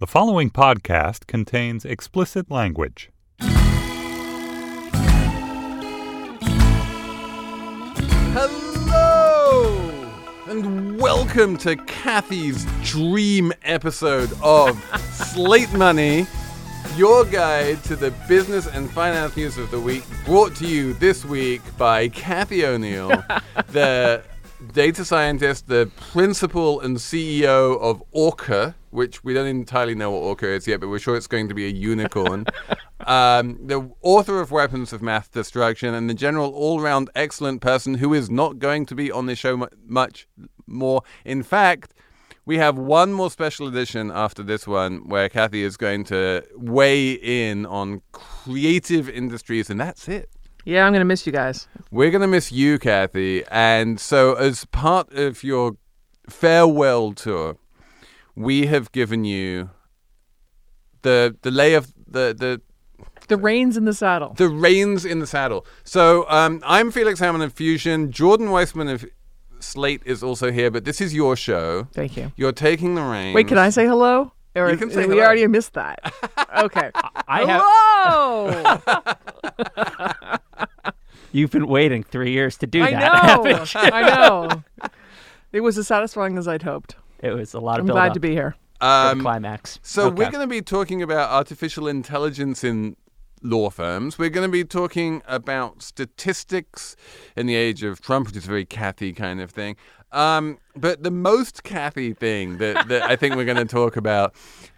The following podcast contains explicit language. Hello and welcome to Cathy's dream episode of Slate Money, your guide to the business and finance news of the week, brought to you this week by Cathy O'Neil, the data scientist, the principal and CEO of Orca, which we don't entirely know what Orca is yet, but we're sure it's going to be a unicorn. um, the author of Weapons of Math Destruction and the general all-round excellent person who is not going to be on this show mu- much more. In fact, we have one more special edition after this one where Cathy is going to weigh in on creative industries, and that's it. Yeah, I'm gonna miss you guys. We're going to miss you, Cathy. And so, as part of your farewell tour, we have given you the the lay of the the The reins in the saddle. the reins in the saddle. So um, I'm Felix Salmon of Fusion. Jordan Weissmann of Slate is also here, but this is your show. Thank you. You're taking the reins. Wait, can I say hello? Or You can say we hello. already missed that. Okay. I have. hello. You've been waiting three years to do that. I that. know. I know. It was as satisfying as I'd hoped. It was a lot of I'm build glad up to be here. for Um, the climax. So Okay. we're going to be talking about artificial intelligence in law firms. We're going to be talking about statistics in the age of Trump, which is a very Cathy kind of thing. Um, but the most Cathy thing that, that I think we're going to talk about,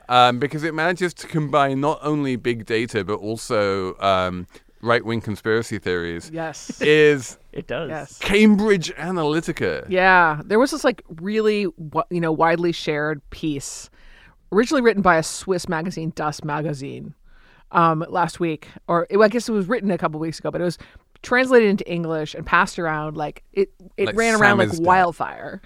um, because it manages to combine not only big data but also um, right-wing conspiracy theories, Yes. is It does. Yes. Cambridge Analytica. Yeah, there was this like really you know widely shared piece, originally written by a Swiss magazine, Das Magazin, um, last week, or I guess it was written a couple weeks ago, but it was translated into English and passed around like it. It Like ran around like wildfire,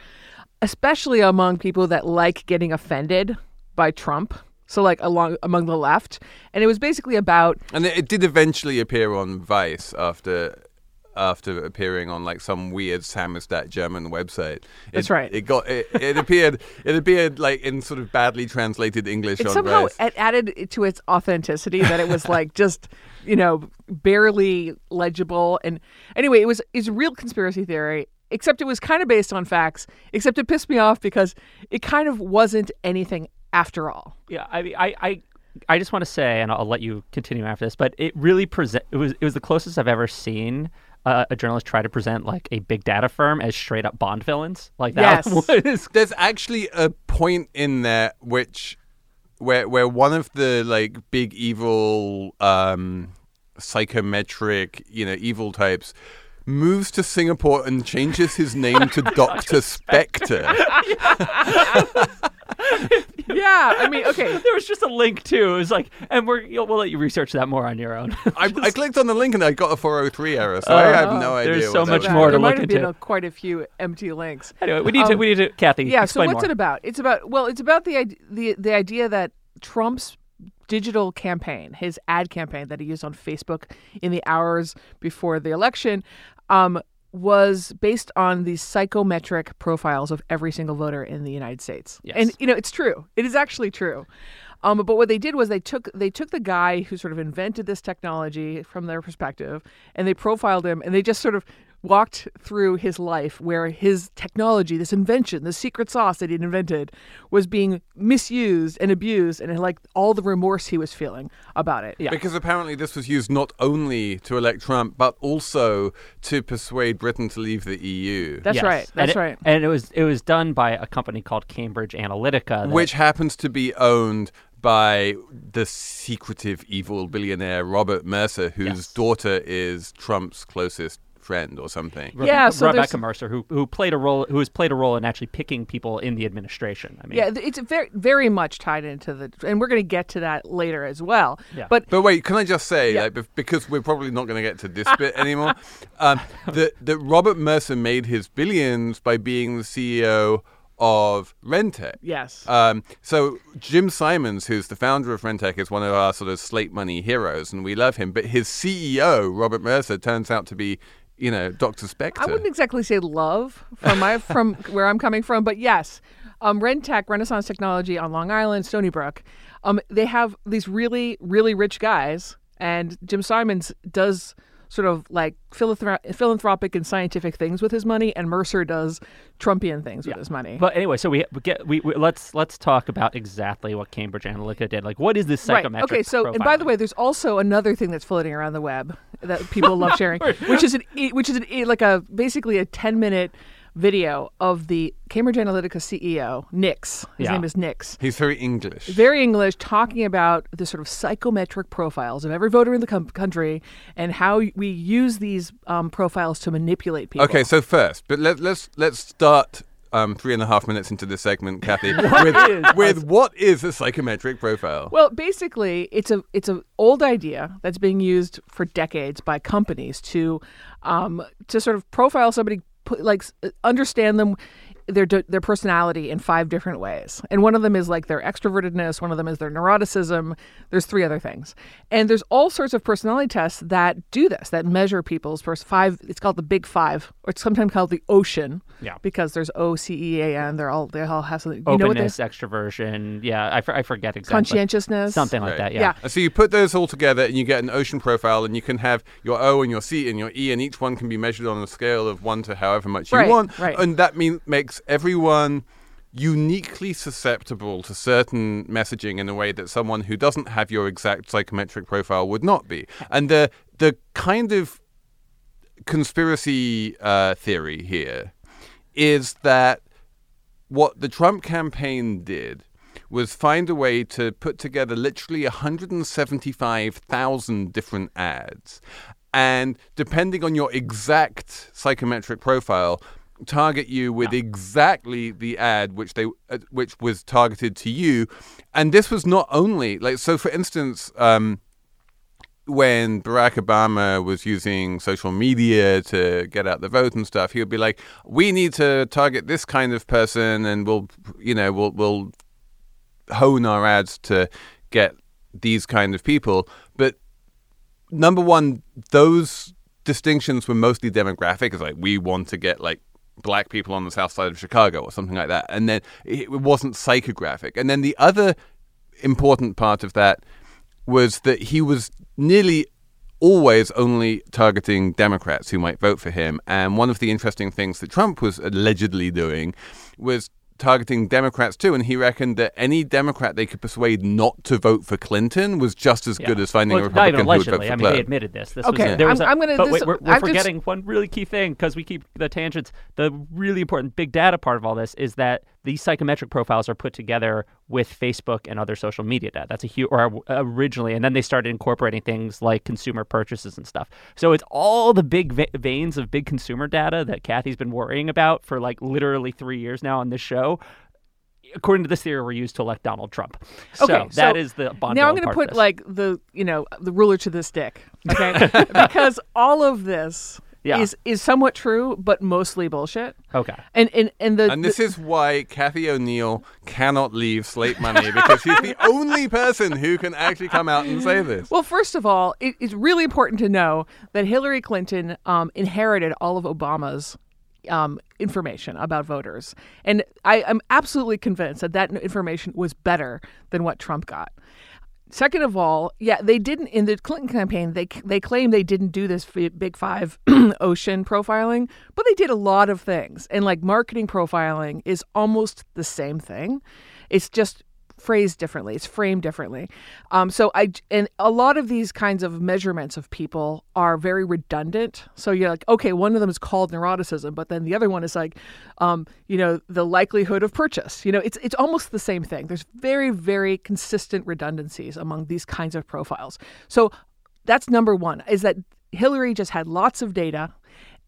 especially among people that like getting offended by Trump. So like along among the left, and it was basically about And it, it did eventually appear on Vice after after appearing on like some weird samizdat German website. It, That's right. It got it, it appeared it appeared like in sort of badly translated English it somehow Vice. it added to its authenticity that it was like just you know barely legible and anyway it was it's a real conspiracy theory except it was kind of based on facts except it pissed me off because it kind of wasn't anything after all Yeah. I, I, I, I just want to say, and I'll let you continue after this, but it really present. It was, it was the closest I've ever seen uh, a journalist try to present like a big data firm as straight up Bond villains. Like that Yes. was. There's actually a point in there which where where one of the like big evil um psychometric, you know, evil types moves to Singapore and changes his name to Dr. Spectre. yeah i mean okay There was just a link too. It was like, and we're you'll, we'll let you research that more on your own. I, I clicked on the link and I got a 403 error, so I have no idea. there's so that much was. Yeah, more to there might look have been into. a, quite a few empty links anyway, we need to Um, we need to Cathy. yeah so what's more. it about it's about well it's about the the the idea that trump's digital campaign his ad campaign that he used on facebook in the hours before the election um, was based on the psychometric profiles of every single voter in the united states. Yes. and you know it's true. It is actually true. Um, but what they did was they took they took the guy who sort of invented this technology from their perspective, and they profiled him, and they just sort of walked through his life where his technology, this invention, the secret sauce that he'd invented, was being misused and abused, and like all the remorse he was feeling about it. Yeah. Because apparently this was used not only to elect Trump, but also to persuade Britain to leave the EU. That's Yes. right. And That's it- right. And it was it was done by a company called Cambridge Analytica. that- which happens to be owned by the secretive evil billionaire Robert Mercer, whose Yes. daughter is Trump's closest friend or something. Re- Yeah, so Rebekah Mercer, who who played a role, who has played a role in actually picking people in the administration. I mean, Yeah, it's very very much tied into the, and we're going to get to that later as well. Yeah. But But wait, can I just say, Yeah. like, because we're probably not going to get to this bit anymore, um, that that Robert Mercer made his billions by being the CEO of Rentec. yes, Um, so Jim Simons, who's the founder of Rentec, is one of our sort of slate money heroes, and we love him. But his CEO, Robert Mercer, turns out to be, you know, Dr. Spectre. I wouldn't exactly say love from my from where I'm coming from, but yes, um, Rentec Renaissance Technology on Long Island, Stony Brook. Um, they have these really really rich guys, and Jim Simons does sort of like philanthrop- philanthropic and scientific things with his money, and Mercer does Trumpian things with his money. But anyway, so we, we get we, we let's let's talk about exactly what Cambridge Analytica did. Like, what is this Right. psychometric? Okay. So, and by the way, there's also another thing that's floating around the web that people love sharing, which is an which is an, like a basically a 10 minute video of the Cambridge Analytica CEO Nix. His Yeah. name is Nix. He's very English. Very English, talking about the sort of psychometric profiles of every voter in the com- country and how we use these um, profiles to manipulate people. Okay, so first, but let, let's let's start um, three and a half minutes into this segment, Cathy, with, with what is a psychometric profile? Well, basically, it's a it's an old idea that's being used for decades by companies to um, to sort of profile somebody, like understand them. Their, their personality in five different ways. And one of them is like their extrovertedness, one of them is their neuroticism. There's three other things. And there's all sorts of personality tests that do this, that measure people's pers- five. It's called the Big Five, or it's sometimes called the Ocean. Yeah. Because there's O C E A N. They're all they all have something. You know openness, extroversion, yeah, I, for, I forget exactly. conscientiousness, something like Right. that. Yeah. Yeah. So you put those all together and you get an ocean profile, and you can have your O and your C and your E, and each one can be measured on a scale of one to however much you Right, want. right. And that mean, makes everyone uniquely susceptible to certain messaging in a way that someone who doesn't have your exact psychometric profile would not be. And the the kind of conspiracy uh, theory here is that what the Trump campaign did was find a way to put together literally 175,000 different ads. And depending on your exact psychometric profile, target you with exactly the ad which they uh, which was targeted to you and this was not only like so for instance um when Barack Obama was using social media to get out the vote and stuff, he would be like, "We need to target this kind of person, and we'll, you know, we'll we'll hone our ads to get these kind of people." But number one, those distinctions were mostly demographic. It's like we want to get like black people on the south side of Chicago or something like that, and then it wasn't psychographic. And then the other important part of that was that he was nearly always only targeting Democrats who might vote for him. And one of the interesting things that Trump was allegedly doing was targeting Democrats too. And he reckoned that any Democrat they could persuade not to vote for Clinton was just as good as finding well, a not even Republican who would vote allegedly. for I mean, they Clinton. admitted this. this Okay, was, there was I'm- a- I'm gonna- But this- wait, we're, we're I've just- forgetting one really key thing because we keep the tangents. The really important big data part of all this is that these psychometric profiles are put together with Facebook and other social media data. That's a huge, or uh, originally, and then they started incorporating things like consumer purchases and stuff. So it's all the big ve- veins of big consumer data that Cathy's been worrying about for like literally three years now on this show. According to this theory, we were used to elect Donald Trump. So Okay, that so is the bond. now I'm going to put like the you know the ruler to the stick, okay? because all of this Yeah. is is somewhat true, but mostly bullshit. okay. And and and the And this the- is why Cathy O'Neil cannot leave Slate Money because she's the only person who can actually come out and say this. well, first of all, it, it's really important to know that Hillary Clinton um, inherited all of Obama's um, information about voters, and I am absolutely convinced that that information was better than what Trump got. Second of all, yeah, they didn't in the Clinton campaign. They they claim they didn't do this big five ocean profiling, but they did a lot of things. And like marketing profiling is almost the same thing. It's just phrased differently. It's framed differently. Um, so I and a lot of these kinds of measurements of people are very redundant. So you're like, okay, one of them is called neuroticism, but then the other one is like, um, you know, the likelihood of purchase. You know, it's it's almost the same thing. There's very very consistent redundancies among these kinds of profiles. So that's number one. Is that Hillary just had lots of data,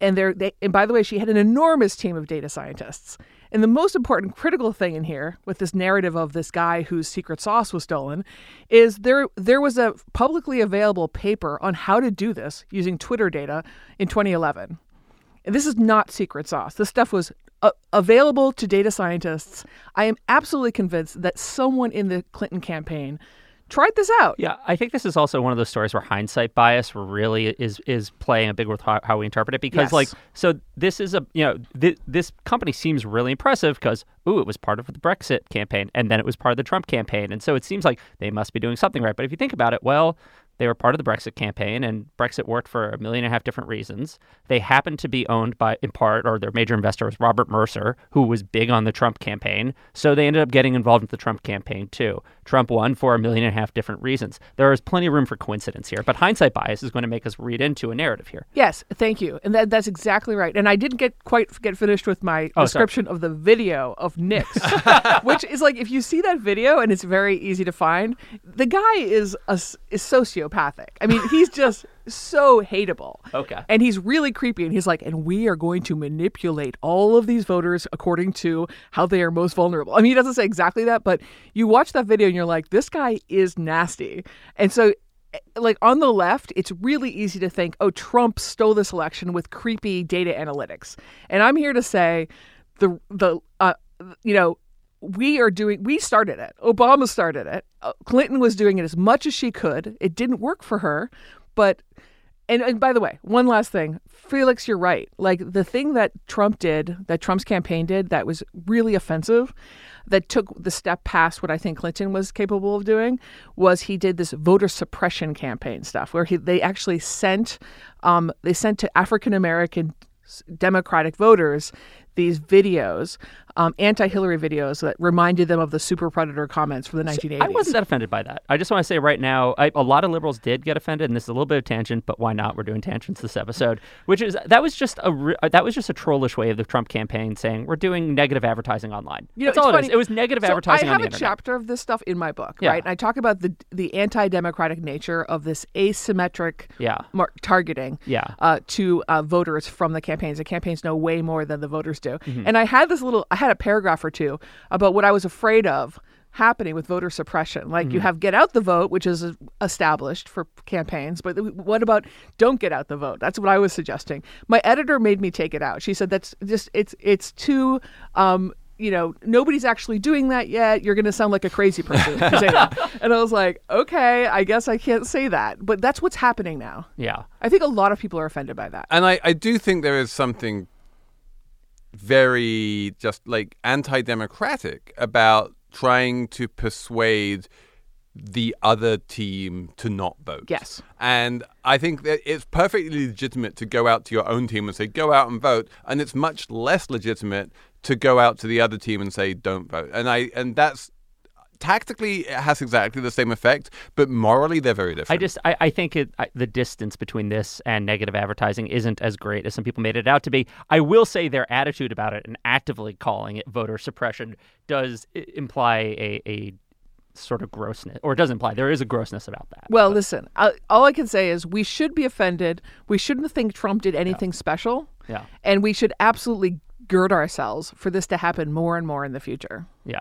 and there. They, and by the way, she had an enormous team of data scientists and the most important critical thing in here with this narrative of this guy whose secret sauce was stolen is there there was a publicly available paper on how to do this using Twitter data in 2011. And this is not secret sauce. This stuff was uh, available to data scientists. I am absolutely convinced that someone in the Clinton campaign tried this out. Yeah, I think this is also one of those stories where hindsight bias really is is playing a big role with how, how we interpret it because yes. like so this is a you know th- this company seems really impressive because ooh it was part of the Brexit campaign and then it was part of the Trump campaign and so it seems like they must be doing something right but if you think about it well they were part of the Brexit campaign, and Brexit worked for a million and a half different reasons. They happened to be owned by, in part, or their major investor was Robert Mercer, who was big on the Trump campaign. So they ended up getting involved with the Trump campaign too. Trump won for a million and a half different reasons. There is plenty of room for coincidence here, but hindsight bias is going to make us read into a narrative here. Yes, thank you, and that, that's exactly right. And I didn't get quite get finished with my oh, description sorry. of the video of Nix, which is like if you see that video, and it's very easy to find. The guy is a is sociopathic. I mean, he's just so hateable. Okay. And he's really creepy. And he's like, and we are going to manipulate all of these voters according to how they are most vulnerable. I mean, he doesn't say exactly that, but you watch that video and you're like, this guy is nasty. And so eh, like on the left, it's really easy to think, oh, Trump stole this election with creepy data analytics. And I'm here to say the the uh, you know, we are doing we started it obama started it clinton was doing it as much as she could. It didn't work for her but and, and by the way one last thing. Felix you're right. Like the thing that trump did that trump's campaign did that was really offensive that took the step past what i think clinton was capable of doing was he did this voter suppression campaign stuff where he, they actually sent um, they sent to african american democratic voters these videos um, anti-Hillary videos that reminded them of the super predator comments from the 1980s. I wasn't that offended by that. I just want to say right now, I, a lot of liberals did get offended, and this is a little bit of tangent, but why not? We're doing tangents this episode, which is that was just a that was just a trollish way of the Trump campaign saying we're doing negative advertising online. You know, That's all funny. it is. It was negative so advertising. I have a internet. chapter of this stuff in my book, yeah. right? And I talk about the the anti-democratic nature of this asymmetric yeah. mar- targeting yeah. Uh, to uh, voters from the campaigns. The campaigns know way more than the voters do. Mm-hmm. And I had this little, I had a paragraph or two about what I was afraid of happening with voter suppression. Like mm-hmm. you have get out the vote, which is established for campaigns, but what about don't get out the vote? That's what I was suggesting. My editor made me take it out. She said that's just it's it's too um, you know, nobody's actually doing that yet. You're going to sound like a crazy person. and I was like, okay, I guess I can't say that. But that's what's happening now. Yeah. I think a lot of people are offended by that. And I, I do think there is something very just like anti-democratic about trying to persuade the other team to not vote. Yes. And I think that it's perfectly legitimate to go out to your own team and say, go out and vote. And it's much less legitimate to go out to the other team and say, don't vote. And I and that's tactically it has exactly the same effect, but morally they're very different. I just I, I think it, I, the distance between this and negative advertising isn't as great as some people made it out to be. I will say their attitude about it and actively calling it voter suppression does imply a, a sort of grossness, or it does imply there is a grossness about that. Well, but. listen, I, all I can say is we should be offended. We shouldn't think Trump did anything yeah. special. Yeah. And we should absolutely gird ourselves for this to happen more and more in the future. Yeah.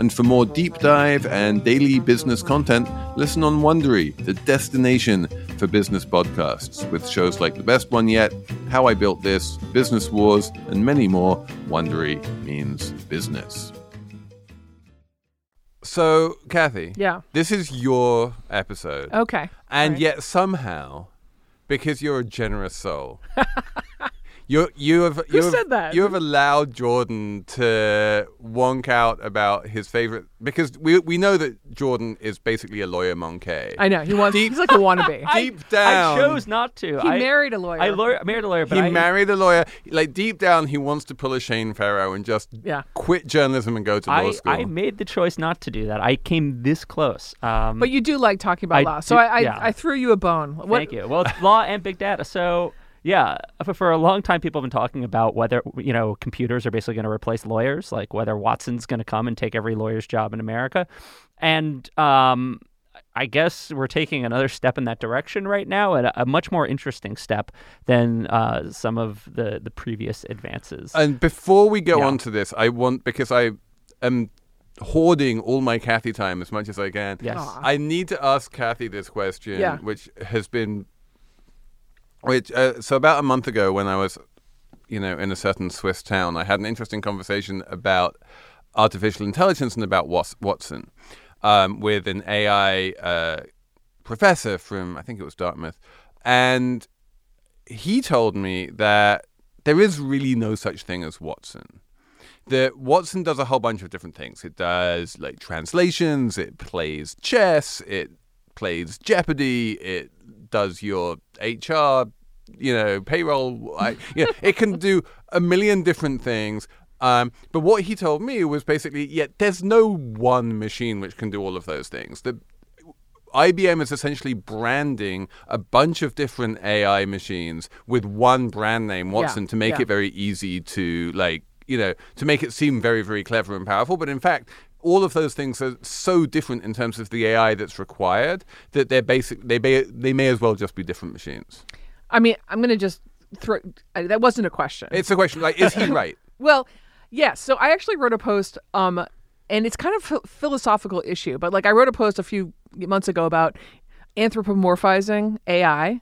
And for more deep dive and daily business content, listen on Wondery, the destination for business podcasts, with shows like The Best One Yet, How I Built This, Business Wars, and many more. Wondery means business. So, Cathy, Yeah. this is your episode. Okay. And Right. yet somehow, because you're a generous soul, you you have you have, said that? you have allowed Jordan to wonk out about his favorite because we we know that Jordan is basically a lawyer monkey. I know he wants. Deep- he's like a wannabe. Deep down, I chose not to. he I, married a lawyer. I lawyer, married a lawyer, but he I, married a lawyer. Like deep down, he wants to pull a Shane Farrow and just Yeah. quit journalism and go to law I, school. I made the choice not to do that. I came this close. Um, But you do like talking about I law, so do- I, I, yeah. I threw you a bone. What, Thank you. Well, it's law and big data. So yeah, for, for a long time, people have been talking about whether you know computers are basically going to replace lawyers, like whether Watson's going to come and take every lawyer's job in America, and um, I guess we're taking another step in that direction right now, and a, a much more interesting step than uh, some of the the previous advances. And before we go Yeah. on to this, I want because I am hoarding all my Cathy time as much as I can. Yes. Aw. I need to ask Cathy this question, Yeah. which has been, which uh, so about a month ago when I was, you know, in a certain Swiss town, I had an interesting conversation about artificial intelligence and about Watson um, with an AI uh, professor from I think it was Dartmouth, and he told me that there is really no such thing as Watson. That Watson does a whole bunch of different things. It does like translations, it plays chess, it plays Jeopardy, it does your HR, you know, payroll. I, you know, it can do a million different things. Um, but what he told me was basically, yeah, there's no one machine which can do all of those things. The IBM is essentially branding a bunch of different AI machines with one brand name, Watson, to make yeah. it very easy to like, you know, to make it seem very, very clever and powerful. But in fact, all of those things are so different in terms of the AI that's required that they're basic. They may they may as well just be different machines. I mean, I'm going to just throw. That wasn't a question. It's a question like, is he right? Well, yes. So I actually wrote a post, um, and it's kind of a philosophical issue, but like I wrote a post a few months ago about anthropomorphizing AI.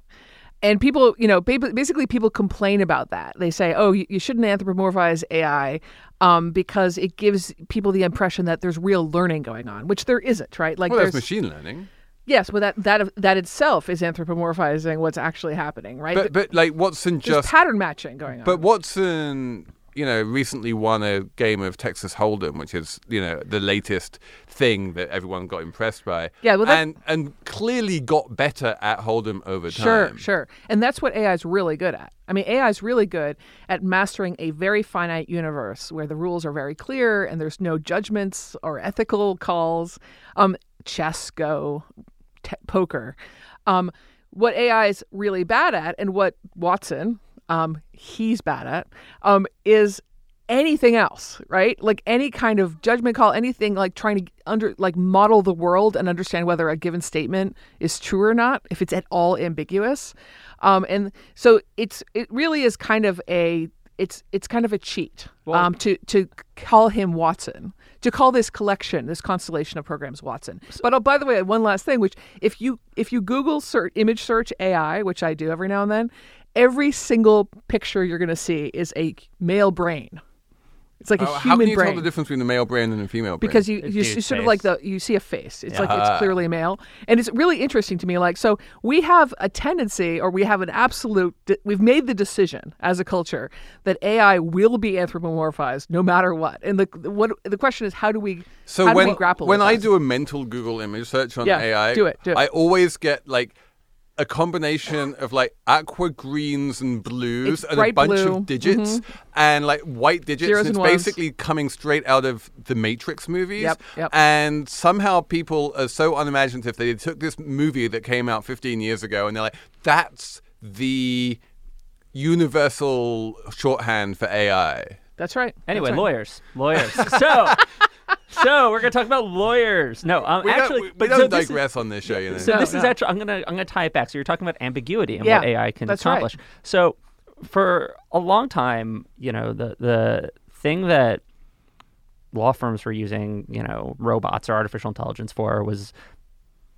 And people, you know, basically people complain about that. They say, oh, you, shouldn't anthropomorphize AI um, because it gives people the impression that there's real learning going on, which there isn't, right? Like Well, there's machine learning. yes, well that that that itself is anthropomorphizing what's actually happening, right? But but like Watson there's just pattern matching going on. But Watson, you know, recently won a game of Texas Hold'em, which is you know the latest thing that everyone got impressed by. Yeah, well, and and clearly got better at Hold'em over time. sure. Sure, and that's what AI is really good at. I mean, AI is really good at mastering a very finite universe where the rules are very clear and there's no judgments or ethical calls. Um, chess, go, t- poker. Um, what AI is really bad at, and what Watson, um, he's bad at, um, is anything else, right? Like any kind of judgment call, anything like trying to under like model the world and understand whether a given statement is true or not, if it's at all ambiguous. Um, and so it's it really is kind of a it's it's kind of a cheat um, to to call him Watson, to call this collection, this constellation of programs Watson. But oh, by the way, one last thing, which if you if you Google search image search AI, which I do every now and then, every single picture you're going to see is a male brain. It's like a Uh, human how can you brain tell the difference between a male brain and a female brain? because you, you, you sort of like the you see a face it's like it's clearly a male and it's really interesting to me like so we have a tendency or we have an absolute we've made the decision as a culture that ai will be anthropomorphized no matter what and the what the question is how do we So how when do we grapple when with I that? do a mental Google image search on Yeah, AI, do it, do it. I always get like a combination of like aqua greens and blues It's and a bunch blue, Mm-hmm. of digits and like white digits. Zeros and it's and ones. basically coming straight out of the Matrix movies. Yep, yep. And somehow people are so unimaginative. They took this movie that came out 15 years ago and they're like, that's the universal shorthand for AI. that's right Anyway, That's right. lawyers, lawyers. so, so we're gonna talk about lawyers. No, um, We actually, don't, we, we but don't so this is- digress on this show, you know. So No, this is actually I'm gonna I'm gonna tie it back. So you're talking about ambiguity and Yeah, what AI can that's right. accomplish. So for a long time, you know, the the thing that law firms were using, you know, robots or artificial intelligence for was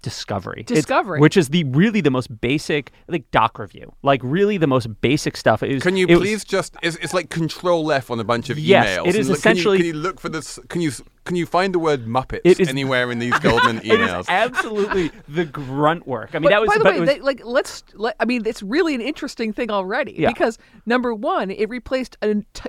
discovery. It's- Discovery. which is the really the most basic like doc review. Like really the most basic stuff. It was, Can you it was- please just? It's, it's like Control F on a bunch of Yes, emails. it is and look- essentially- Can you, can you look for this? Can you can you find the word Muppets It is- anywhere in these Goldman emails? absolutely the grunt work. I mean, But that was by the but way, was, they, like let's. Let, I mean, it's really an interesting thing already Yeah. because number one, it replaced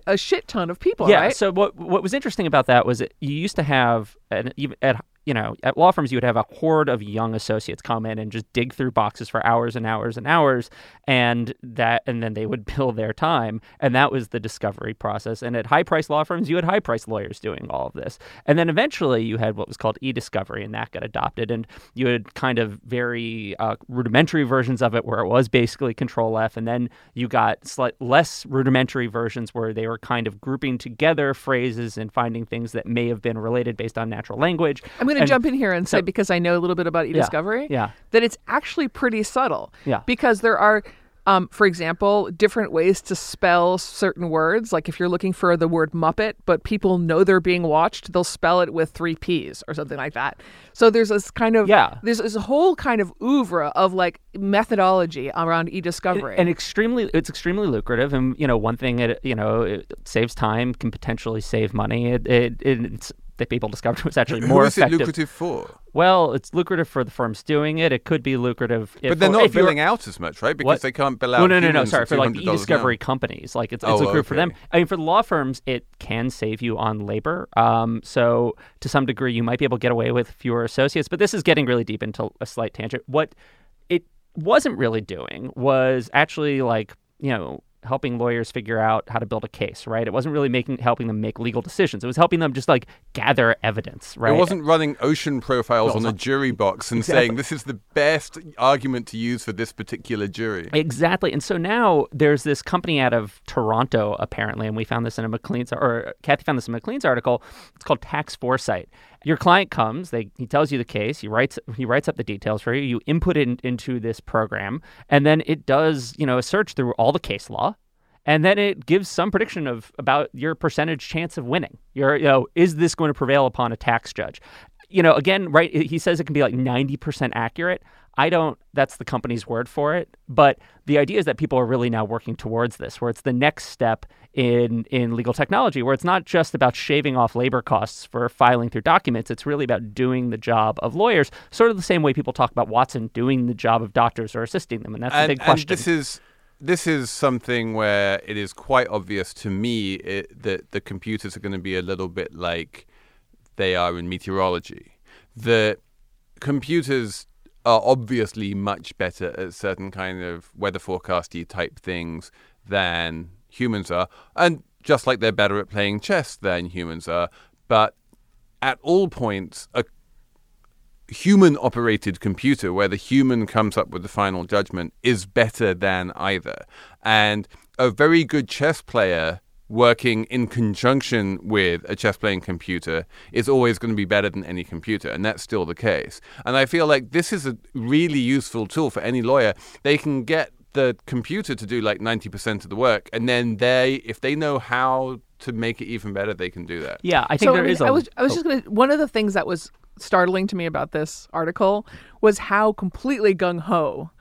a shit ton of people, yeah. right? So what what was interesting about that was that you used to have an, even at you know at law firms you would have a horde of young associates come in and just dig through boxes for hours and hours and hours, and that and then they would bill their time, and that was the discovery process. And at high price law firms, you had high price lawyers doing all of this, and then eventually you had what was called e-discovery, and that got adopted, and you had kind of very uh, rudimentary versions of it where it was basically Control F, and then you got slight less rudimentary versions where they were kind of grouping together phrases and finding things that may have been related based on natural language. I'm going to jump in here and say so- because I know a little bit about e-discovery, yeah. that it's actually pretty subtle. Yeah. Because there are, um, for example, different ways to spell certain words. Like if you're looking for the word Muppet, but people know they're being watched, they'll spell it with three P's or something like that. So there's this kind of Yeah. there's this whole kind of oeuvre of like methodology around e-discovery. and extremely it's extremely lucrative and you know one thing it you know it saves time can potentially save money it, it it's that people discovered was actually Who more is it lucrative for? well it's lucrative for the firms doing it it could be lucrative if, But they're not billing out as much, right? Because What? they can't bill out. well, no, no, no. Sorry, for like $200 e-discovery hour. companies, like it's, Oh, it's lucrative for them. I mean, for the law firms, it can save you on labor. Um, so to some degree, you might be able to get away with fewer associates. But this is getting really deep into a slight tangent. What it wasn't really doing was actually like you know helping lawyers figure out how to build a case right it wasn't really making helping them make legal decisions it was helping them just like gather evidence right It wasn't running ocean profiles on a jury box and Exactly. saying this is the best argument to use for this particular jury. Exactly. And so now there's this company out of Toronto, apparently, and we found this in a Maclean's, or Cathy found this in Maclean's article. It's called Tax Foresight. Your client comes, they, he tells you the case, he writes, he writes up the details for you, you input it in, into this program, and then it does, you know, a search through all the case law. And then it gives some prediction of about your percentage chance of winning. Your, you know, is this going to prevail upon a tax judge? You know, again, right? He says it can be like 90% accurate. I don't, that's the company's word for it. But the idea is that people are really now working towards this, where it's the next step in, in legal technology, where it's not just about shaving off labor costs for filing through documents. It's really about doing the job of lawyers, sort of the same way people talk about Watson doing the job of doctors or assisting them. And that's the and, big and question. this is this is something where it is quite obvious to me it, that the computers are going to be a little bit like they are in meteorology. The computers are obviously much better at certain kind of weather forecasty type things than humans are, and just like they're better at playing chess than humans are, but at all points, a human operated computer where the human comes up with the final judgment is better than either. And a very good chess player working in conjunction with a chess playing computer is always going to be better than any computer. And that's still the case. And I feel like this is a really useful tool for any lawyer. They can get the computer to do like 90% of the work. And then they, if they know how to make it even better, they can do that. yeah, I think so there I, mean, is a. I was I was oh, just gonna one of the things that was startling to me about this article was how completely gung ho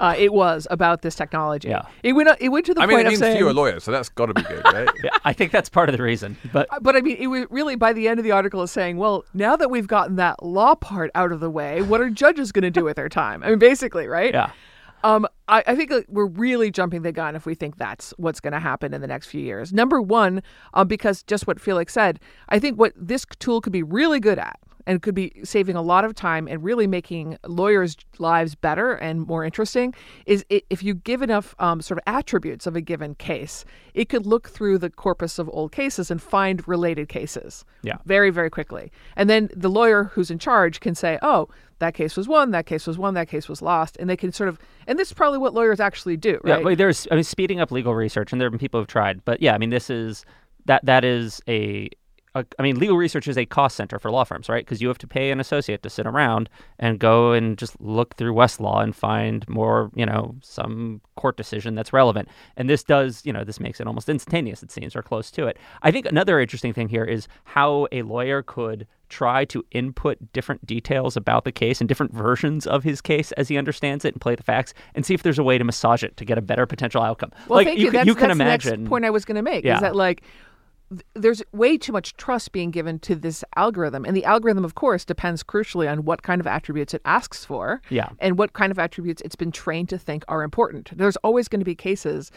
uh, it was about this technology. Yeah. it went it went to the I mean, point it of means saying. fewer lawyers, so that's got to be good, right? yeah, I think that's part of the reason. But But I mean, it was really by the end of the article is saying, well, now that we've gotten that law part out of the way, what are judges going to do with their time? I mean, basically, right? yeah. Um, I, I think we're really jumping the gun if we think that's what's going to happen in the next few years. Number one, um, because just what Felix said, I think what this tool could be really good at and could be saving a lot of time and really making lawyers' lives better and more interesting is if you give enough um, sort of attributes of a given case, it could look through the corpus of old cases and find related cases Yeah. very, very quickly. And then the lawyer who's in charge can say, oh, that case was won, that case was won, that case was lost. And they can sort of, and this is probably what lawyers actually do, right? Yeah, well, there's I mean speeding up legal research, and there have been people who've tried, but yeah, I mean this is that that is a a, I mean, legal research is a cost center for law firms, right? Because you have to pay an associate to sit around and go and just look through Westlaw and find more, you know, some court decision that's relevant. And this does, you know, this makes it almost instantaneous, it seems, or close to it. I think another interesting thing here is how a lawyer could try to input different details about the case and different versions of his case as he understands it and play the facts and see if there's a way to massage it to get a better potential outcome. Well, like thank you. can, That's, you can that's imagine. the next point I was going to make Yeah. is that like there's way too much trust being given to this algorithm, and the algorithm, of course, depends crucially on what kind of attributes it asks for, Yeah. and what kind of attributes it's been trained to think are important. There's always going to be cases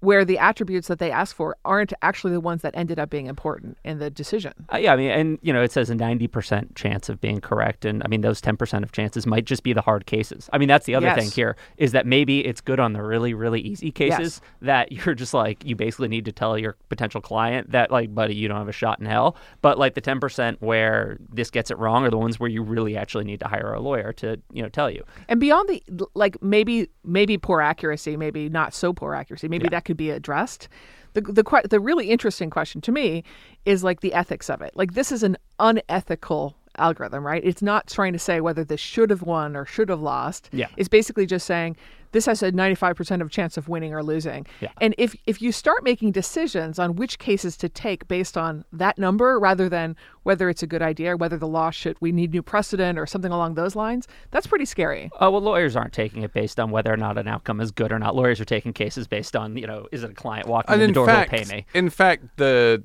where the attributes that they ask for aren't actually the ones that ended up being important in the decision. Uh, yeah, I mean, and you know, it says a ninety percent chance of being correct, and I mean, those ten percent of chances might just be the hard cases. I mean, that's the other thing here is that maybe it's good on the really, really easy cases Yes. that you're just like you basically need to tell your potential client that like, buddy, you don't have a shot in hell. But like the ten percent where this gets it wrong are the ones where you really actually need to hire a lawyer to you know tell you. And beyond the like maybe maybe poor accuracy, maybe not so poor accuracy, maybe that could be addressed. The the the really interesting question to me is like the ethics of it. Like this is an unethical algorithm, right? It's not trying to say whether this should have won or should have lost. Yeah. It's basically just saying this has a 95% of chance of winning or losing. Yeah. And if if you start making decisions on which cases to take based on that number rather than whether it's a good idea or whether the law should we need new precedent or something along those lines, that's pretty scary. Oh well, lawyers aren't taking it based on whether or not an outcome is good or not. Lawyers are taking cases based on you know, is it a client walking And in the door fact, who'll pay me? in fact, the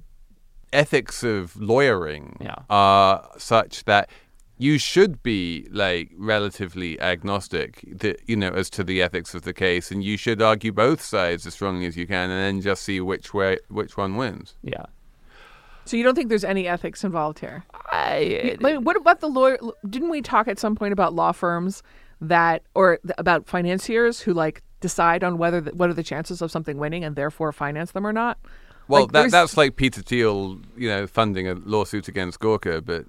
ethics of lawyering Yeah. are such that you should be like relatively agnostic, that, you know, as to the ethics of the case, and you should argue both sides as strongly as you can, and then just see which way which one wins. Yeah. So you don't think there's any ethics involved here? I, I what about the lawyer? Didn't we talk at some point about law firms that, or th- about financiers who like decide on whether the, what are the chances of something winning and therefore finance them or not? Well, Like, that, that's like Peter Thiel, you know, funding a lawsuit against Gawker, but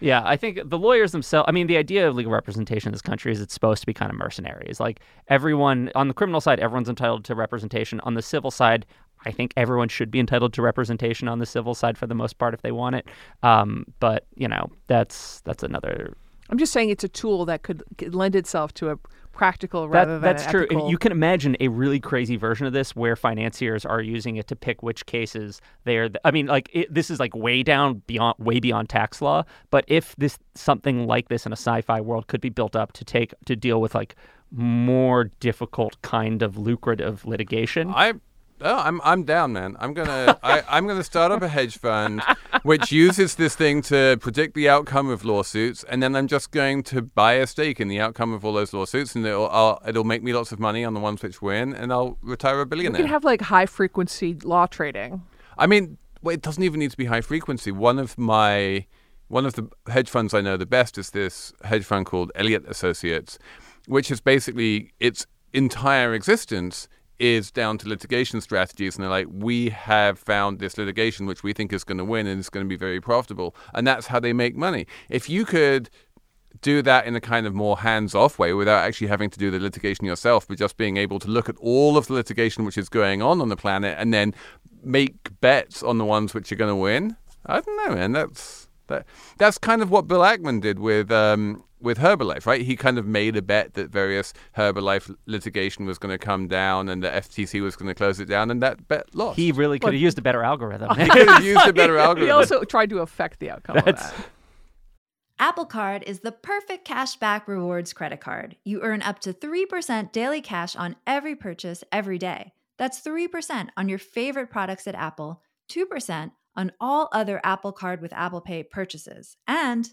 Yeah, I think the lawyers themselves. I mean, the idea of legal representation in this country is it's supposed to be kind of mercenaries. Like everyone on the criminal side, everyone's entitled to representation. On the civil side, I think everyone should be entitled to representation on the civil side for the most part if they want it. Um, but you know, that's that's another. I'm just saying it's a tool that could, could lend itself to a practical That, rather than that's an true. ethical- You can imagine a really crazy version of this where financiers are using it to pick which cases they're. I mean, like it, this is like way down beyond, way beyond tax law. But if this something like this in a sci-fi world could be built up to take to deal with like more difficult kind of lucrative litigation. I. Oh, I'm I'm down, man. I'm gonna I, I'm gonna start up a hedge fund which uses this thing to predict the outcome of lawsuits, and then I'm just going to buy a stake in the outcome of all those lawsuits, and it'll I'll, it'll make me lots of money on the ones which win, and I'll retire a billionaire. you could have like high frequency law trading. I mean, well, it doesn't even need to be high frequency. One of my one of the hedge funds I know the best is this hedge fund called Elliott Associates, which is basically its entire existence is down to litigation strategies and they're like we have found this litigation which we think is going to win and it's going to be very profitable and that's how they make money if you could do that in a kind of more hands-off way without actually having to do the litigation yourself, but just being able to look at all of the litigation which is going on on the planet and then make bets on the ones which are going to win. I don't know, man. That's that. That's kind of what Bill Ackman did with um, with Herbalife, right? He kind of made a bet that various Herbalife litigation was going to come down and the FTC was going to close it down, and that bet lost. he really could have used a better algorithm. He could have used a better algorithm. He also tried to affect the outcome of that. Apple Card is the perfect cashback rewards credit card. You earn up to 3% daily cash on every purchase every day. That's 3% on your favorite products at Apple, 2% on all other Apple Card with Apple Pay purchases, and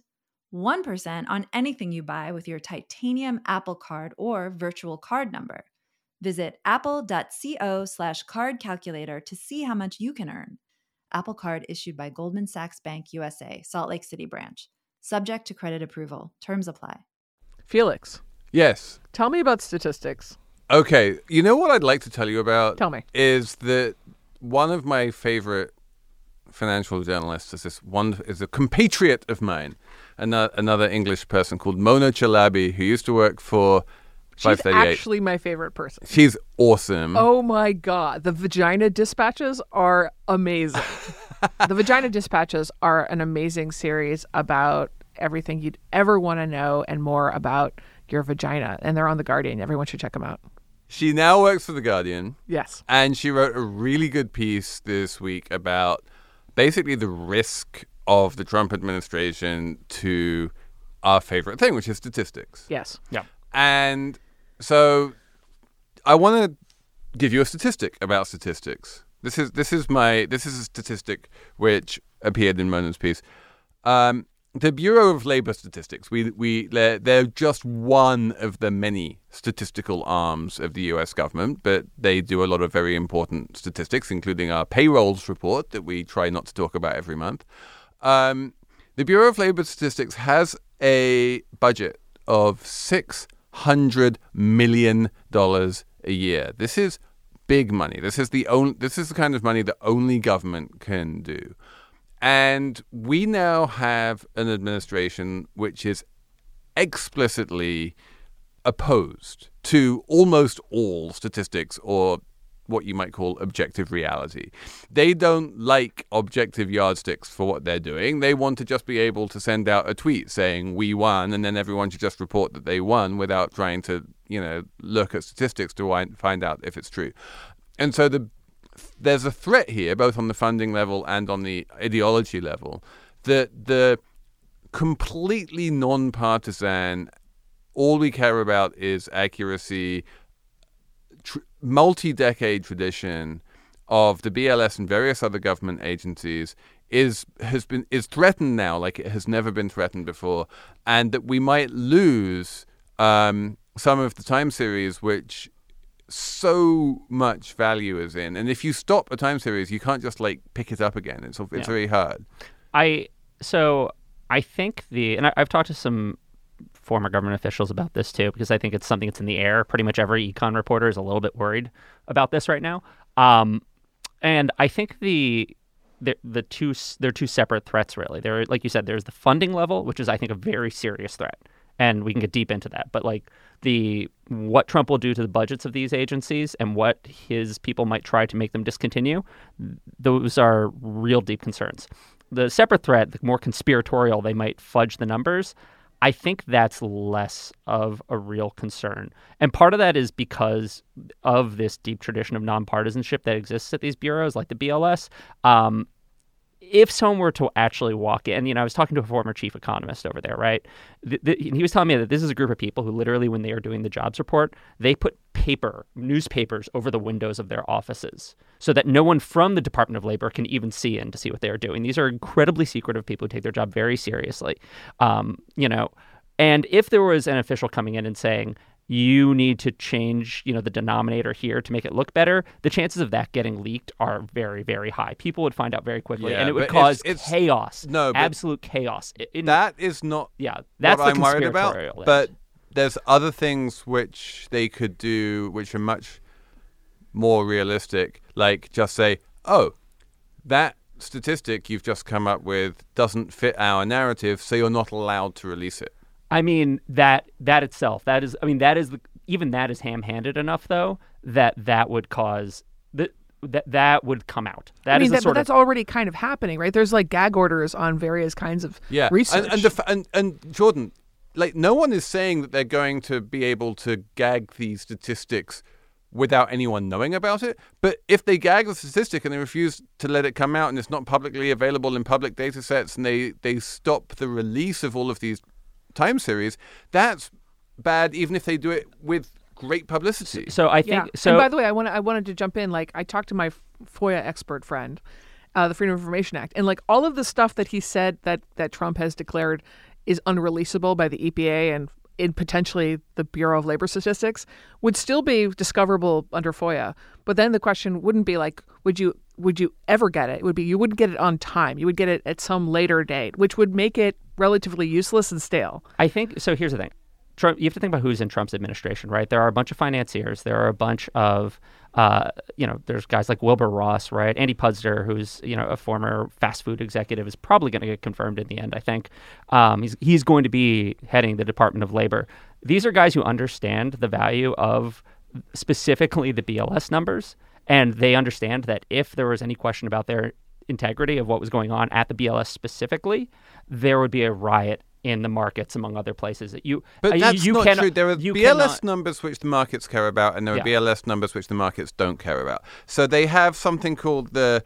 1% on anything you buy with your titanium Apple Card or virtual card number. Visit apple.co slash card calculator to see how much you can earn. Apple Card issued by Goldman Sachs Bank USA, Salt Lake City branch. Subject to credit approval. Terms apply. Felix, yes. tell me about statistics. Okay, you know what I'd like to tell you about? Tell me. Is that one of my favorite financial journalists is this one is a compatriot of mine, another, another English person called Mona Chalabi, who used to work for She's actually my favorite person. She's awesome. Oh my god, the vagina dispatches are amazing. the vagina dispatches are an amazing series about everything you'd ever want to know and more about your vagina, and they're on the Guardian. Everyone should check them out. She now works for The Guardian. Yes. And she wrote a really good piece this week about basically the risk of the Trump administration to our favorite thing, which is statistics. Yes. Yeah. And so I want to give you a statistic about statistics. This is this is my this is a statistic which appeared in Mona's piece. Um, the Bureau of Labor Statistics, we we they're, they're just one of the many statistical arms of the U.S. government, but they do a lot of very important statistics, including our payrolls report that we try not to talk about every month. Um, the Bureau of Labor Statistics has a budget of six hundred million dollars a year. This is big money. This is the only. This is the kind of money that only government can do. And we now have an administration which is explicitly opposed to almost all statistics or what you might call objective reality. They don't like objective yardsticks for what they're doing. They want to just be able to send out a tweet saying we won and then everyone should just report that they won without trying to, you know, look at statistics to find out if it's true. And so the there's a threat here both on the funding level and on the ideology level that the completely non-partisan all we care about is accuracy tr- multi-decade tradition of the BLS and various other government agencies is has been is threatened now like it has never been threatened before, and that we might lose um, some of the time series which so much value is in. And if you stop a time series, you can't just like pick it up again. It's it's Yeah. very hard. I so I think the and I, I've talked to some former government officials about this too because I think it's something that's in the air. Pretty much every econ reporter is a little bit worried about this right now. Um, and I think the the the two they're two separate threats really. There, like you said, there's the funding level, which is I think a very serious threat, and we can get deep into that. But like the what Trump will do to the budgets of these agencies and what his people might try to make them discontinue, those are real deep concerns. The separate threat, the more conspiratorial they might fudge the numbers. I think that's less of a real concern. And part of that is because of this deep tradition of nonpartisanship that exists at these bureaus, like the BLS. Um, if someone were to actually walk in, you know, I was talking to a former chief economist over there, right? Th- th- and he was telling me that this is a group of people who literally, when they are doing the jobs report, they put paper, newspapers over the windows of their offices so that no one from the Department of Labor can even see in to see what they are doing. These are incredibly secretive people who take their job very seriously. Um, you know, and if there was an official coming in and saying, you need to change, you know, the denominator here to make it look better, the chances of that getting leaked are very, very high. People would find out very quickly, Yeah, and it would but it's- cause it's- chaos. no, absolute chaos. In- That is not yeah, that's what I'm worried about. end. But there's other things which they could do which are much more realistic. Like just say, oh, that statistic you've just come up with doesn't fit our narrative, so you're not allowed to release it. I mean that that itself, that is, I mean that is the, even that is ham-handed enough though that that would cause that that that would come out. That I mean, a that, but that's of already kind of happening, right? There's like gag orders on various kinds of Yeah, research. And and, the, and and Jordan, like no one is saying that they're going to be able to gag these statistics without anyone knowing about it. But if they gag the statistic and they refuse to let it come out and it's not publicly available in public data sets and they, they stop the release of all of these time series, that's bad even if they do it with great publicity. so I think yeah. so. and by the way, I want I wanted to jump in. Like I talked to my FOIA expert friend, uh, the Freedom of Information Act, and like all of the stuff that he said that that Trump has declared is unreleasable by the EPA and in potentially the Bureau of Labor Statistics would still be discoverable under FOIA. But then the question wouldn't be like, would you would you ever get it? It would be you wouldn't get it on time. You would get it at some later date, which would make it relatively useless and stale. I think so. Here's the thing: Trump, you have to think about who's in Trump's administration, right? There are a bunch of financiers. There are a bunch of, uh, you know, there's guys like Wilbur Ross, right? Andy Puzder, who's you know a former fast food executive, is probably going to get confirmed in the end. I think um, he's he's going to be heading the Department of Labor. These are guys who understand the value of specifically the BLS numbers, and they understand that if there was any question about their integrity of what was going on at the BLS specifically, there would be a riot in the markets, among other places. That you, But uh, that's you not cannot- true. There are you BLS cannot- numbers which the markets care about, and there are Yeah. BLS numbers which the markets don't care about. So they have something called the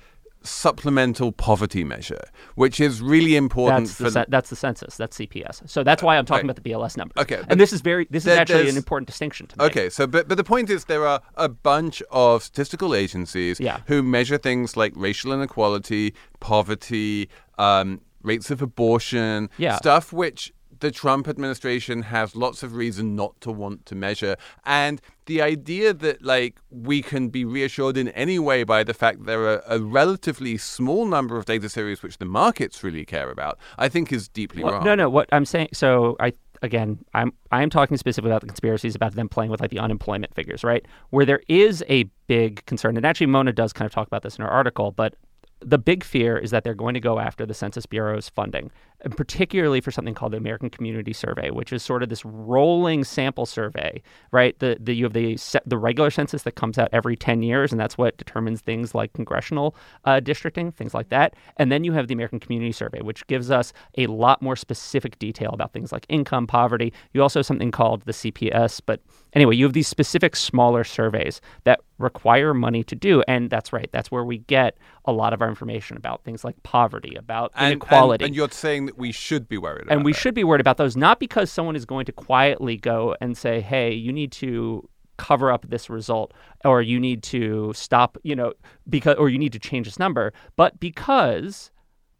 supplemental poverty measure, which is really important That's for the, that's the census. That's CPS. So that's why I'm talking right. about the BLS numbers. Okay, and this is very this is actually an important distinction to make. Okay, so but but the point is there are a bunch of statistical agencies Yeah. who measure things like racial inequality, poverty, um, rates of abortion, Yeah. stuff which the Trump administration has lots of reason not to want to measure. And the idea that like we can be reassured in any way by the fact there are a relatively small number of data series which the markets really care about, I think is deeply Well, wrong. no, no. What I'm saying, so I again, I'm I am talking specifically about the conspiracies about them playing with like the unemployment figures, right? Where there is a big concern, and actually Mona does kind of talk about this in her article, but the big fear is that they're going to go after the Census Bureau's funding, and particularly for something called the American Community Survey, which is sort of this rolling sample survey, right? The, the you have the the regular census that comes out every ten years, and that's what determines things like congressional uh, districting, things like that. And then you have the American Community Survey, which gives us a lot more specific detail about things like income, poverty. You also have something called the CPS, but anyway, you have these specific smaller surveys that require money to do, and that's right. That's where we get a lot of our information about things like poverty, about and, inequality. And, and you're saying that we should be worried about And we that. should be worried about those, not because someone is going to quietly go and say, hey, you need to cover up this result or you need to stop, you know, because or you need to change this number, but because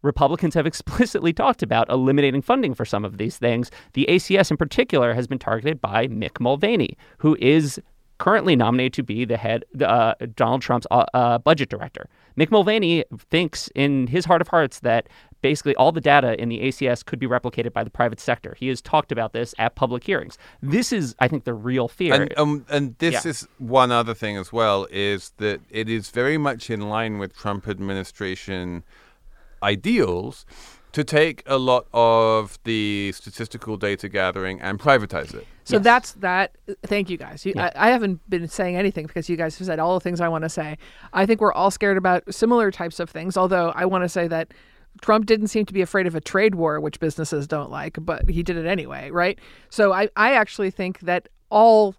Republicans have explicitly talked about eliminating funding for some of these things. The ACS in particular has been targeted by Mick Mulvaney, who is currently nominated to be the head, uh, Donald Trump's uh, uh, budget director. Mick Mulvaney thinks in his heart of hearts that basically all the data in the ACS could be replicated by the private sector. He has talked about this at public hearings. This is, I think, the real fear. And um, and this Yeah. is one other thing as well is that it is very much in line with Trump administration ideals to take a lot of the statistical data gathering and privatize it. So Yes. that's that. Thank you guys. You, Yeah. I, I haven't been saying anything because you guys have said all the things I want to say. I think we're all scared about similar types of things. Although I want to say that Trump didn't seem to be afraid of a trade war, which businesses don't like, but he did it anyway, right? So I, I actually think that all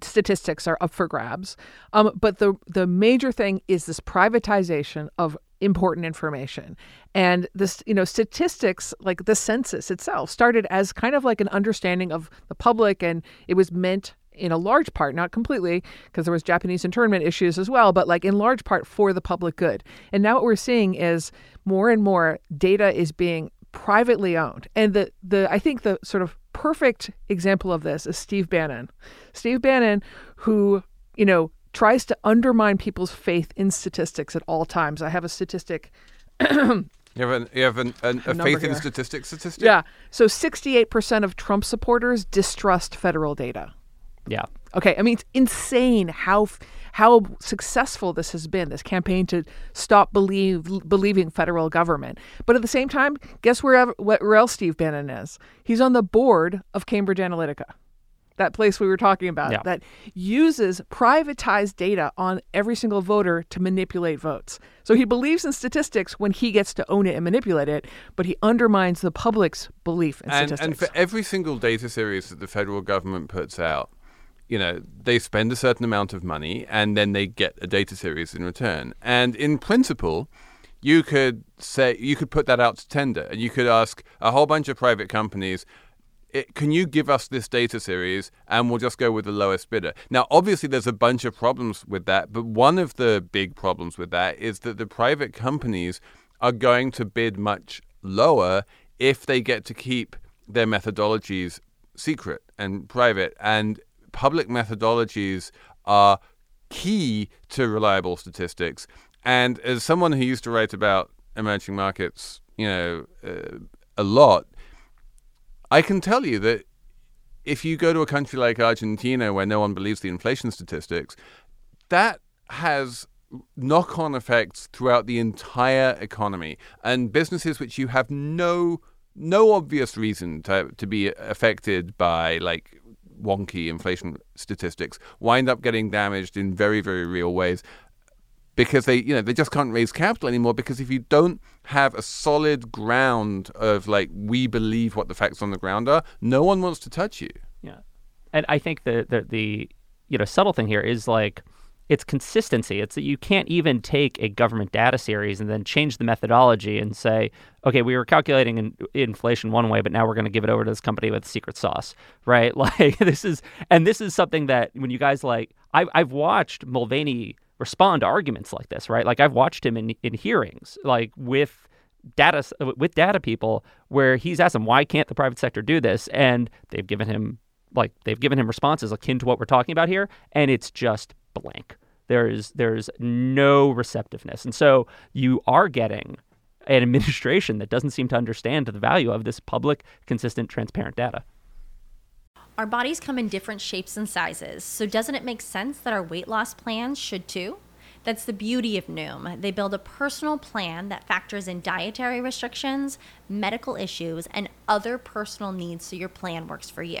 statistics are up for grabs. Um, but the the major thing is this privatization of important information. And this, you know, statistics like the census itself started as kind of like an understanding of the public and it was meant in a large part, not completely, because there was Japanese internment issues as well, but like in large part for the public good. And now what we're seeing is more and more data is being privately owned. And the the I think the sort of perfect example of this is Steve Bannon. Steve Bannon who, you know, tries to undermine people's faith in statistics at all times. I have a statistic You have an, you have an, an, a Number faith in here. statistics statistic. Yeah. So 68% of Trump supporters distrust federal data. yeah. Okay, I mean it's insane how how successful this has been. This campaign to stop believe believing federal government. But at the same time, guess where where else Steve Bannon is? He's on the board of Cambridge Analytica. That place we were talking about Yeah. that uses privatized data on every single voter to manipulate votes. So he believes in statistics when he gets to own it and manipulate it, but he undermines the public's belief in and, statistics. and for every single data series that the federal government puts out, you know, they spend a certain amount of money and then they get a data series in return. And in principle, you could say you could put that out to tender and you could ask a whole bunch of private companies it, can you give us this data series and we'll just go with the lowest bidder? Now, obviously, there's a bunch of problems with that, but one of the big problems with that is that the private companies are going to bid much lower if they get to keep their methodologies secret and private. And public methodologies are key to reliable statistics. And as someone who used to write about emerging markets, you know, uh, a lot, I can tell you that if you go to a country like Argentina where no one believes the inflation statistics, that has knock on effects throughout the entire economy and businesses which you have no no obvious reason to to be affected by like wonky inflation statistics wind up getting damaged in very very real ways because they you know they just can't raise capital anymore because if you don't have a solid ground of like we believe what the facts on the ground are no one wants to touch you. Yeah. And i think the the, the you know subtle thing here is like it's consistency. It's that you can't even take a government data series and then change the methodology and say, okay, we were calculating in, inflation one way, but now we're going to give it over to this company with secret sauce, right? Like this is, and this is something that when you guys like, I've, I've watched Mulvaney respond to arguments like this, right? Like I've watched him in in hearings, like with data with data people, where he's asked them, why can't the private sector do this? And they've given him like they've given him responses akin to what we're talking about here, and it's just blank. There's there's no receptiveness, and so you are getting an administration that doesn't seem to understand the value of this public, consistent, transparent data. Our bodies come in different shapes and sizes, so doesn't it make sense that our weight loss plans should too? That's the beauty of Noom. They build a personal plan that factors in dietary restrictions, medical issues, and other personal needs so your plan works for you.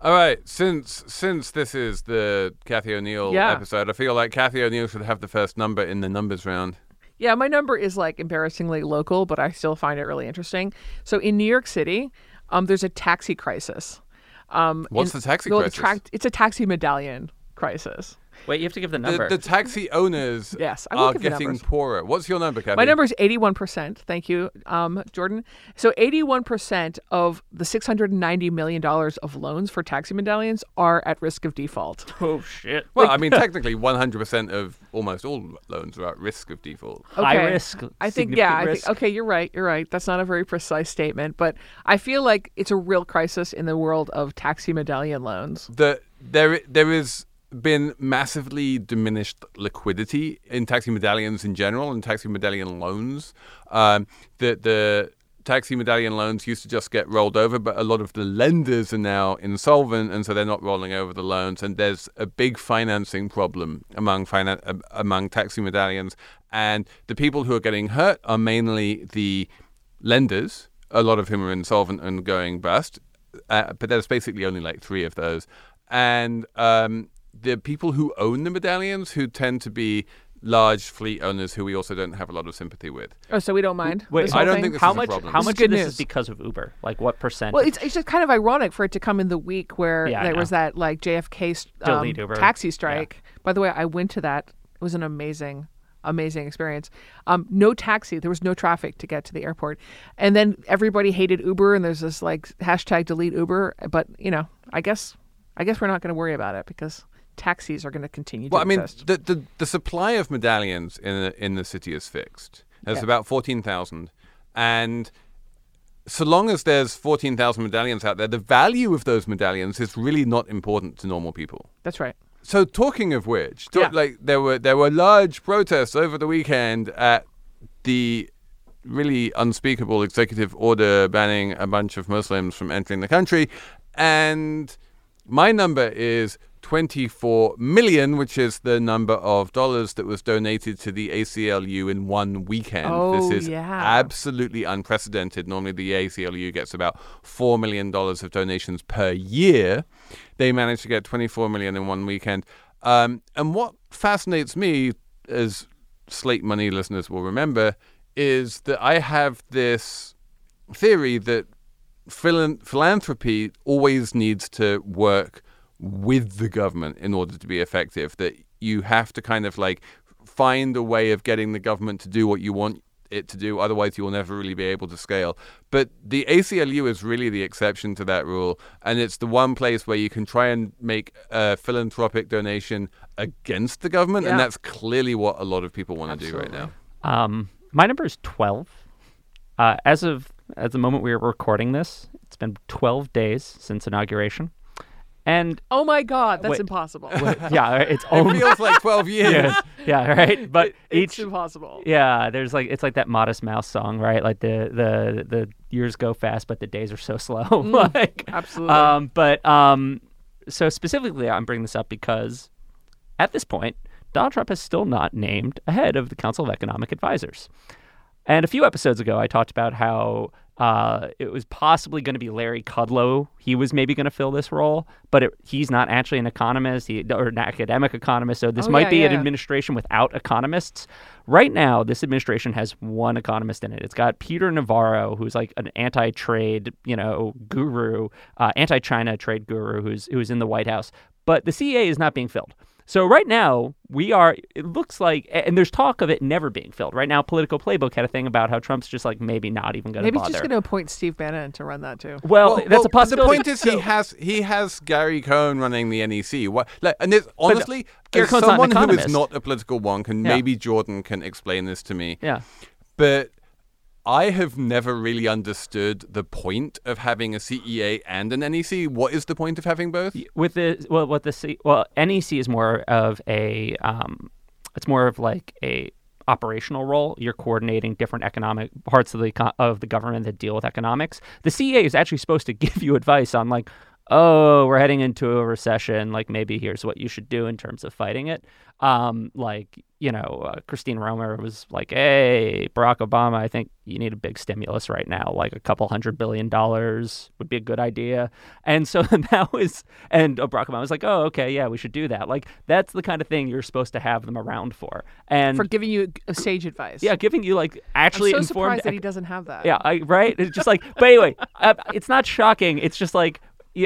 All right, since since this is the Cathy O'Neil Yeah. episode, I feel like Cathy O'Neil should have the first number in the numbers round. Yeah, my number is like embarrassingly local, but I still find it really interesting. So in New York City, um, there's a taxi crisis. Um, What's in- the taxi well, crisis? tract- it's a taxi medallion crisis. Wait, you have to give the The, number. the taxi owners Yes, I will are give the getting numbers. poorer. What's your number, Cathy? My number is 81%. Thank you, um, Jordan. So 81% of the $690 million of loans for taxi medallions are at risk of default. oh shit! Well, I mean, technically, 100% of almost all loans are at risk of default. High risk. I think, yeah, I think, okay, you're right. You're right. That's not a very precise statement, but I feel like it's a real crisis in the world of taxi medallion loans. The, there, there has been massively diminished liquidity in taxi medallions in general and taxi medallion loans. Um, the, the taxi medallion loans used to just get rolled over, but a lot of the lenders are now insolvent, and so they're not rolling over the loans. And there's a big financing problem among finan- uh, among taxi medallions, and the people who are getting hurt are mainly the lenders, a lot of whom are insolvent and going bust. Uh, but there's basically only like three of those, and um, the people who own the medallions, who tend to be large fleet owners, who we also don't have a lot of sympathy with. Oh, so we don't mind. Wait, I don't thing? think this how is a much? problem. How much good of this news. is because of Uber? Like what percent? Well, it's, it's just kind of ironic for it to come in the week where Yeah, there was that like JFK um, taxi strike. By the way, I went to that. It was an amazing, amazing experience. Um, no taxi. There was no traffic to get to the airport, and then everybody hated Uber, and there's this like hashtag delete Uber. But you know, I guess, I guess we're not going to worry about it because taxis are going to continue Well, to I mean, the, the the supply of medallions in the, in the city is fixed. There's Yeah. about fourteen thousand, and so long as there's fourteen thousand medallions out there, the value of those medallions is really not important to normal people. That's right. So, talking of which, talk- Yeah. like there were there were large protests over the weekend at the really unspeakable executive order banning a bunch of Muslims from entering the country, and my number is 24 million, which is the number of dollars that was donated to the ACLU in one weekend. Oh, this is yeah. absolutely unprecedented. Normally, the ACLU gets about $4 million of donations per year. They managed to get 24 million in one weekend. Um, and what fascinates me, as Slate Money listeners will remember, is that I have this theory that philanthropy always needs to work with the government in order to be effective. That you have to kind of like find a way of getting the government to do what you want it to do. Otherwise, you will never really be able to scale. But the ACLU is really the exception to that rule. And it's the one place where you can try and make a philanthropic donation against the government. And that's clearly what a lot of people want to do right now. Um, my number is 12. Uh, as of at the moment we are recording this, it's been 12 days since inauguration. And Oh my God, that's Wait. impossible. yeah, it's It only feels like 12 years. yeah, yeah, right. But it's each impossible. yeah, there's like it's like that Modest Mouse song, right? Like the the the years go fast, but the days are so slow. like absolutely. Um, but um, so specifically, I'm bringing this up because at this point, Donald Trump has still not named a head of the Council of Economic Advisors. And a few episodes ago, I talked about how uh, it was possibly going to be Larry Kudlow. He was maybe going to fill this role, but it, he's not actually an economist he, or an academic economist. So this Oh, might yeah, be an administration without economists. Right now, this administration has one economist in it. It's got Peter Navarro, who's like an anti-trade, you know, guru, uh, anti-China trade guru, who's who's in the White House. But the CEA is not being filled. So right now we are. It looks like, and there's talk of it never being filled. Right now, Politico Playbook had a thing about how Trump's just like maybe not even going to Maybe bother. he's just going to appoint Steve Bannon to run that too. well, that's a possibility. The point is, he has he has Gary Cohn running the NEC. What, like, and it's, honestly, Gary as Cohn's someone who is not a political wonk, and Yeah. maybe Jordan can explain this to me. yeah. But I have never really understood the point of having a CEA and an NEC. What is the point of having both? with the well what the C, well NEC is more of a um it's more of like a operational role you're coordinating different economic parts of the of the government that deal with economics the CEA is actually supposed to give you advice on like oh we're heading into a recession like maybe here's what you should do in terms of fighting it um like you know uh, Christina Romer was like hey Barack Obama I think you need a big stimulus right now like a couple hundred billion dollars would be a good idea and so that was and Barack Obama was like oh okay yeah we should do that like that's the kind of thing you're supposed to have them around for and For giving you sage advice. yeah giving you like actually I'm so informed surprised that he doesn't have that. yeah, I, right. It's just like, but anyway, uh, it's not shocking. It's just like,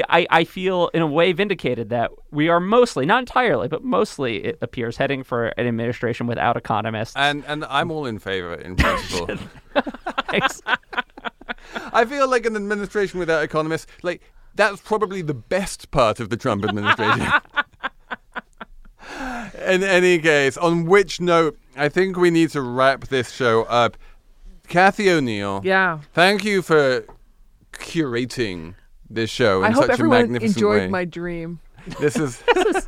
I, I feel in a way vindicated that we are mostly, not entirely, but mostly, it appears, heading for an administration without economists. And and I'm all in favor in principle. I feel like an administration without economists, like that's probably the best part of the Trump administration. In any case, on which note, I think we need to wrap this show up. Cathy O'Neil, Yeah. thank you for curating this show in I hope a everyone magnificent enjoyed way. my dream. This is.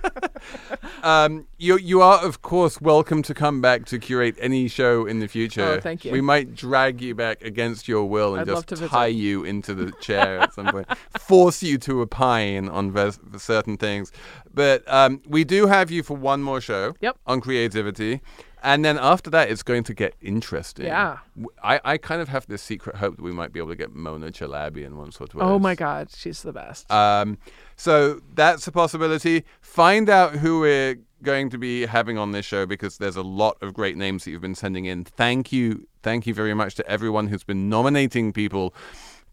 um, you you are of course welcome to come back to curate any show in the future. Oh, thank you. We might drag you back against your will and I'd just tie you into the chair at some point, force you to opine on vers- certain things. But um, we do have you for one more show. Yep. On creativity. And then after that, it's going to get interesting. Yeah. I, I kind of have this secret hope that we might be able to get Mona Chalabi in one sort of way. Oh my God, she's the best. Um, so that's a possibility. Find out who we're going to be having on this show because there's a lot of great names that you've been sending in. Thank you, thank you very much to everyone who's been nominating people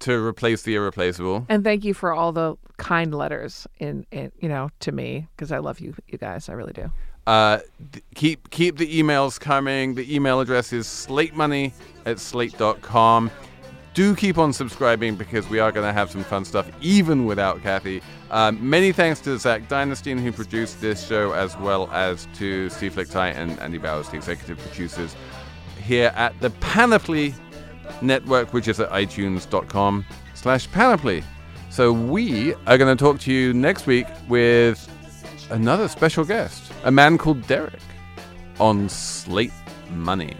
to replace the irreplaceable. and thank you for all the kind letters in, in you know, to me because I love you, you guys. I really do. Uh, th- keep keep the emails coming. The email address is slatemoney at slate.com. Do keep on subscribing because we are going to have some fun stuff even without Cathy. Um, many thanks to Zach Dynastine who produced this show, as well as to Steve Lickteig and Andy Bowers, the executive producers here at the Panoply Network, which is at itunes.com slash panoply. So we are going to talk to you next week with another special guest, a man called Derek on Slate Money.